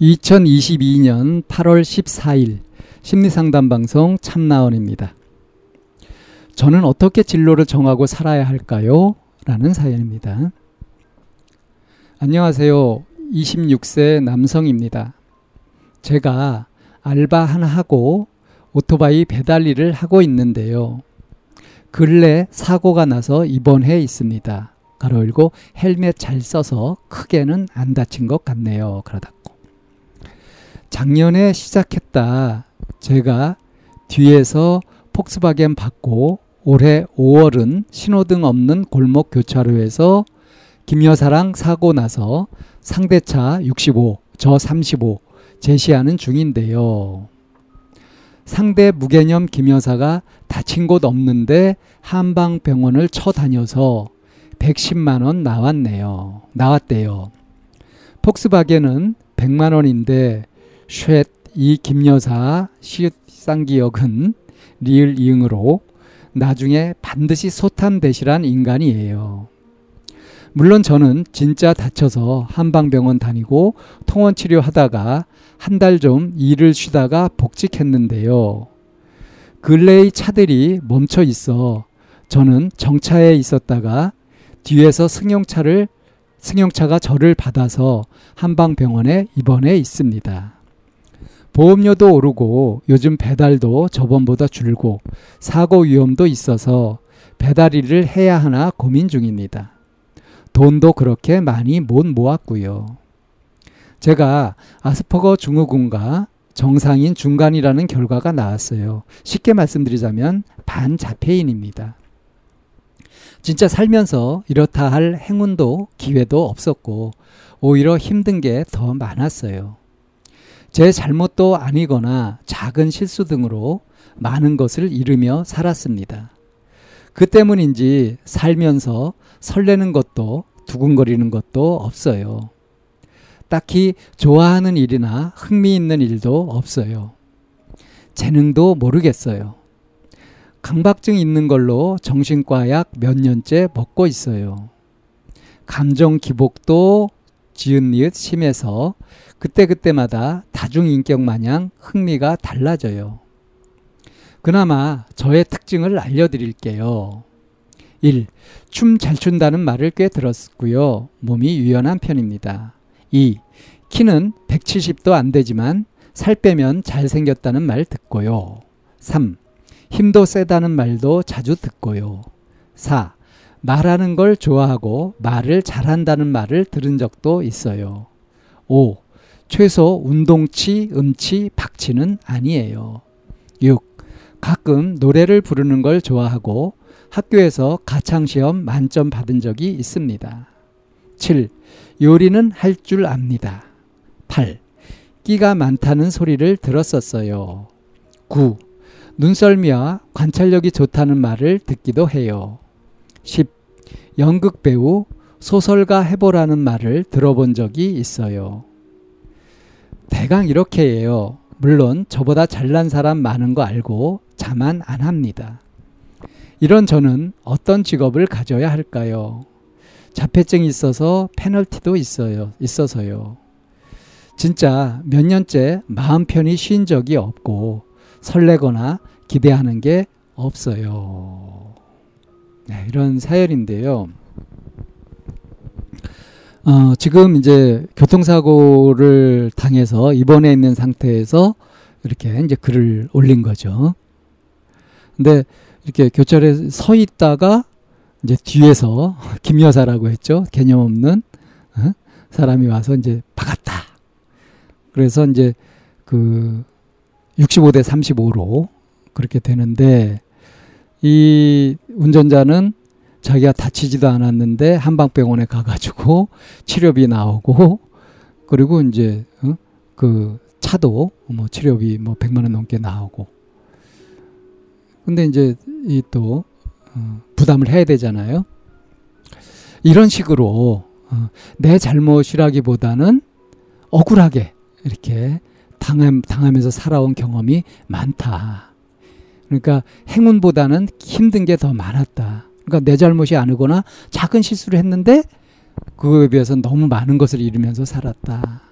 2022년 8월 14일 심리상담 방송 참나원입니다. 저는 어떻게 진로를 정하고 살아야 할까요? 라는 사연입니다. 안녕하세요. 26세 남성입니다. 제가 알바 하나 하고 오토바이 배달 일을 하고 있는데요. 근래 사고가 나서 입원해 있습니다. 가로 열고 헬멧 잘 써서 크게는 안 다친 것 같네요. 닫고. 작년에 시작했다. 제가 뒤에서 폭스바겐 받고 올해 5월은 신호등 없는 골목 교차로에서 김 여사랑 사고 나서 상대차 65, 저 35 제시하는 중인데요. 상대 무개념 김 여사가 다친 곳 없는데 한방병원을 쳐다녀서 110만 원 나왔네요. 나왔대요. 폭스바겐은 100만 원인데 shit 이 김여사 시읒 쌍기 역은 리을 이응으로 나중에 반드시 소탐대실한 인간이에요. 물론 저는 진짜 다쳐서 한방병원 다니고 통원 치료하다가 한 달 좀 일을 쉬다가 복직했는데요. 근래의 차들이 멈춰 있어 저는 정차에 있었다가 뒤에서 승용차를 승용차가 저를 받아서 한방병원에 입원해 있습니다. 보험료도 오르고 요즘 배달도 저번보다 줄고 사고 위험도 있어서 배달 일을 해야 하나 고민 중입니다. 돈도 그렇게 많이 못 모았고요. 제가 아스퍼거 증후군과 정상인 중간이라는 결과가 나왔어요. 쉽게 말씀드리자면 반자폐인입니다. 진짜 살면서 이렇다 할 행운도 기회도 없었고 오히려 힘든 게 더 많았어요. 제 잘못도 아니거나 작은 실수 등으로 많은 것을 잃으며 살았습니다. 그 때문인지 살면서 설레는 것도 두근거리는 것도 없어요. 딱히 좋아하는 일이나 흥미있는 일도 없어요. 재능도 모르겠어요. 강박증 있는 걸로 정신과 약 몇 년째 먹고 있어요. 감정 기복도 지은 니읒 심해서 그때그때마다 다중인격 마냥 흥미가 달라져요. 그나마 저의 특징을 알려드릴게요. 1. 춤 잘 춘다는 말을 꽤 들었고요. 몸이 유연한 편입니다. 2. 키는 170도 안 되지만 살 빼면 잘생겼다는 말 듣고요. 3. 힘도 세다는 말도 자주 듣고요. 4. 말하는 걸 좋아하고 말을 잘한다는 말을 들은 적도 있어요. 5. 최소 운동치, 음치, 박치는 아니에요. 6. 가끔 노래를 부르는 걸 좋아하고 학교에서 가창시험 만점 받은 적이 있습니다. 7. 요리는 할 줄 압니다. 8. 끼가 많다는 소리를 들었었어요. 9. 눈썰미와 관찰력이 좋다는 말을 듣기도 해요. 10. 연극 배우, 소설가 해보라는 말을 들어본 적이 있어요. 대강 이렇게 해요. 물론 저보다 잘난 사람 많은 거 알고 자만 안 합니다. 이런 저는 어떤 직업을 가져야 할까요? 자폐증이 있어서 페널티도 있어요. 있어서요. 진짜 몇 년째 마음 편히 쉰 적이 없고 설레거나 기대하는 게 없어요. 네, 이런 사연인데요. 어, 지금 이제 교통사고를 당해서 입원해 있는 상태에서 이렇게 이제 글을 올린 거죠. 근데 이렇게 교차로에 서 있다가 이제 뒤에서 김 여사라고 했죠. 개념 없는 어? 사람이 와서 이제 박았다. 그래서 이제 그 65대 35로 그렇게 되는데 이 운전자는 자기가 다치지도 않았는데 한방병원에 가가지고 치료비 나오고 그리고 이제 어? 그 차도 뭐 치료비 뭐 100만 원 넘게 나오고 근데 이제 이또 어, 부담을 해야 되잖아요. 이런 식으로 어, 내 잘못이라기보다는 억울하게 이렇게 당하면서 살아온 경험이 많다. 그러니까 행운보다는 힘든 게 더 많았다. 그러니까 내 잘못이 아니거나 작은 실수를 했는데 그거에 비해서 너무 많은 것을 잃으면서 살았다.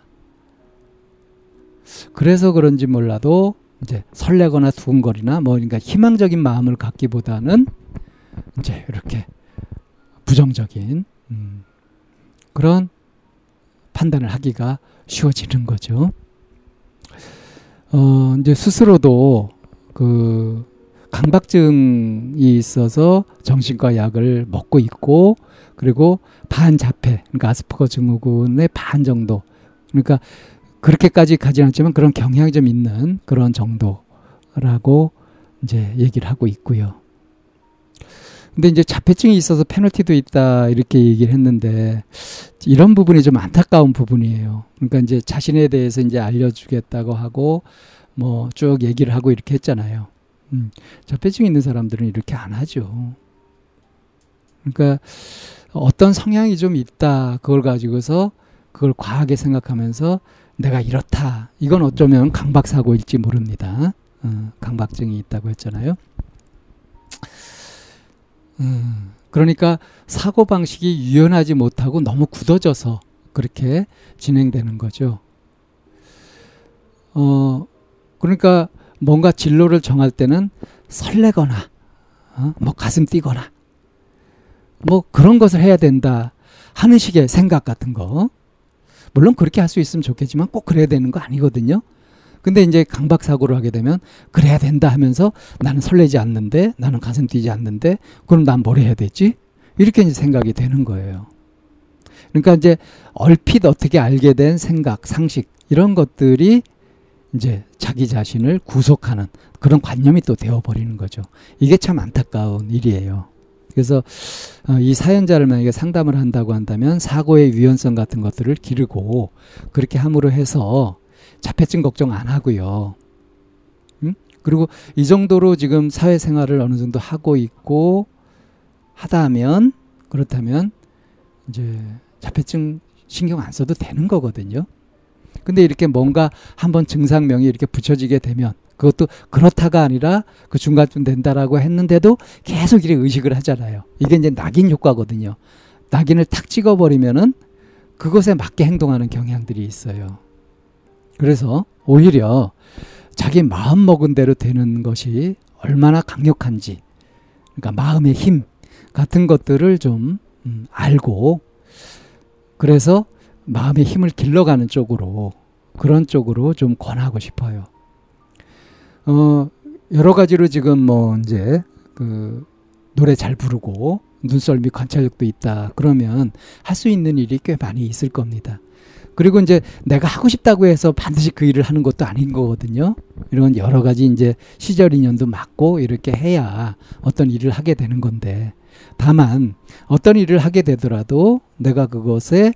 그래서 그런지 몰라도 이제 설레거나 두근거리나 뭐 그러니까 희망적인 마음을 갖기보다는 이제 이렇게 부정적인 음, 그런 판단을 하기가 쉬워지는 거죠. 어, 이제 스스로도 그 강박증이 있어서 정신과 약을 먹고 있고 그리고 반자폐 그러니까 아스퍼거 증후군의 반 정도 그러니까 그렇게까지 가지 않지만 그런 경향이 좀 있는 그런 정도라고 이제 얘기를 하고 있고요. 근데 이제 자폐증이 있어서 페널티도 있다 이렇게 얘기를 했는데 이런 부분이 좀 안타까운 부분이에요. 그러니까 이제 자신에 대해서 이제 알려주겠다고 하고 뭐 쭉 얘기를 하고 이렇게 했잖아요. 음, 자폐증 있는 사람들은 이렇게 안 하죠. 그러니까 어떤 성향이 좀 있다 그걸 가지고서 그걸 과하게 생각하면서 내가 이렇다 이건 어쩌면 강박사고일지 모릅니다. 어, 강박증이 있다고 했잖아요. 음, 그러니까 사고 방식이 유연하지 못하고 너무 굳어져서 그렇게 진행되는 거죠. 어, 그러니까 뭔가 진로를 정할 때는 설레거나, 어? 뭐 가슴 뛰거나, 뭐 그런 것을 해야 된다 하는 식의 생각 같은 거. 물론 그렇게 할 수 있으면 좋겠지만 꼭 그래야 되는 거 아니거든요. 근데 이제 강박 사고를 하게 되면 그래야 된다 하면서 나는 설레지 않는데 나는 가슴 뛰지 않는데 그럼 난 뭘 해야 되지? 이렇게 이제 생각이 되는 거예요. 그러니까 이제 얼핏 어떻게 알게 된 생각, 상식 이런 것들이 이제 자기 자신을 구속하는 그런 관념이 또 되어버리는 거죠. 이게 참 안타까운 일이에요. 그래서 어, 이 사연자를 만약에 상담을 한다고 한다면 사고의 유연성 같은 것들을 기르고 그렇게 함으로 해서 자폐증 걱정 안 하고요. 음? 그리고 이 정도로 지금 사회생활을 어느 정도 하고 있고 하다 면 그렇다면 이제 자폐증 신경 안 써도 되는 거거든요. 근데 이렇게 뭔가 한번 증상명이 이렇게 붙여지게 되면 그것도 그렇다가 아니라 그 중간쯤 된다라고 했는데도 계속 이렇게 의식을 하잖아요. 이게 이제 낙인 효과거든요. 낙인을 탁 찍어버리면은 그것에 맞게 행동하는 경향들이 있어요. 그래서 오히려 자기 마음 먹은 대로 되는 것이 얼마나 강력한지, 그러니까 마음의 힘 같은 것들을 좀 음, 알고, 그래서 마음의 힘을 길러가는 쪽으로 그런 쪽으로 좀 권하고 싶어요. 어, 여러 가지로 지금 뭐 이제 그 노래 잘 부르고 눈썰미 관찰력도 있다. 그러면 할 수 있는 일이 꽤 많이 있을 겁니다. 그리고 이제 내가 하고 싶다고 해서 반드시 그 일을 하는 것도 아닌 거거든요. 이런 여러 가지 이제 시절 인연도 맞고 이렇게 해야 어떤 일을 하게 되는 건데 다만 어떤 일을 하게 되더라도 내가 그것에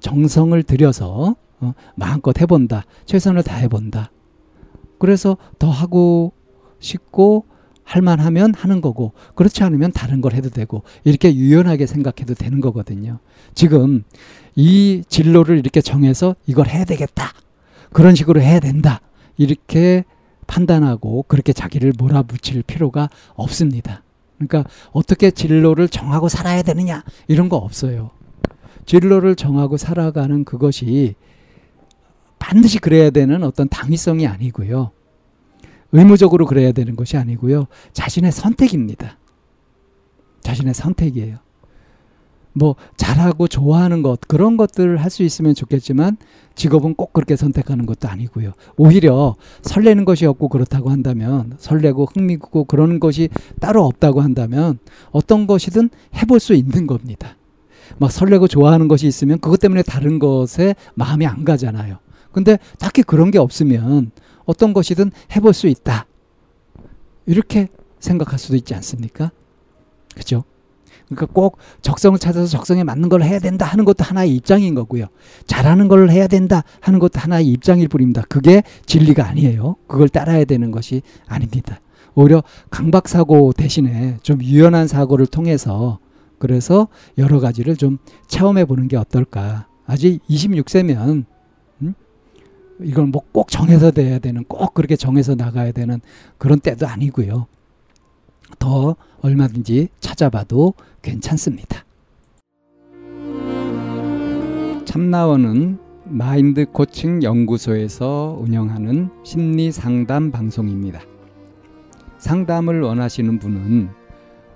정성을 들여서 어, 마음껏 해본다. 최선을 다해본다. 그래서 더 하고 싶고 할만하면 하는 거고 그렇지 않으면 다른 걸 해도 되고 이렇게 유연하게 생각해도 되는 거거든요. 지금 이 진로를 이렇게 정해서 이걸 해야 되겠다. 그런 식으로 해야 된다. 이렇게 판단하고 그렇게 자기를 몰아붙일 필요가 없습니다. 그러니까 어떻게 진로를 정하고 살아야 되느냐 이런 거 없어요. 진로를 정하고 살아가는 그것이 반드시 그래야 되는 어떤 당위성이 아니고요. 의무적으로 그래야 되는 것이 아니고요. 자신의 선택입니다. 자신의 선택이에요. 뭐 잘하고 좋아하는 것 그런 것들을 할 수 있으면 좋겠지만 직업은 꼭 그렇게 선택하는 것도 아니고요. 오히려 설레는 것이 없고 그렇다고 한다면 설레고 흥미있고 그런 것이 따로 없다고 한다면 어떤 것이든 해볼 수 있는 겁니다. 막 설레고 좋아하는 것이 있으면 그것 때문에 다른 것에 마음이 안 가잖아요. 근데 딱히 그런 게 없으면 어떤 것이든 해볼 수 있다. 이렇게 생각할 수도 있지 않습니까? 그죠? 그러니까 꼭 적성을 찾아서 적성에 맞는 걸 해야 된다 하는 것도 하나의 입장인 거고요. 잘하는 걸 해야 된다 하는 것도 하나의 입장일 뿐입니다. 그게 진리가 아니에요. 그걸 따라야 되는 것이 아닙니다. 오히려 강박사고 대신에 좀 유연한 사고를 통해서 그래서 여러 가지를 좀 체험해 보는 게 어떨까. 아직 26세면 음? 이건 뭐꼭 정해서 돼야 되는 꼭 그렇게 정해서 나가야 되는 그런 때도 아니고요. 더 얼마든지 찾아봐도 괜찮습니다. 참나원은 마인드 코칭 연구소에서 운영하는 심리 상담 방송입니다. 상담을 원하시는 분은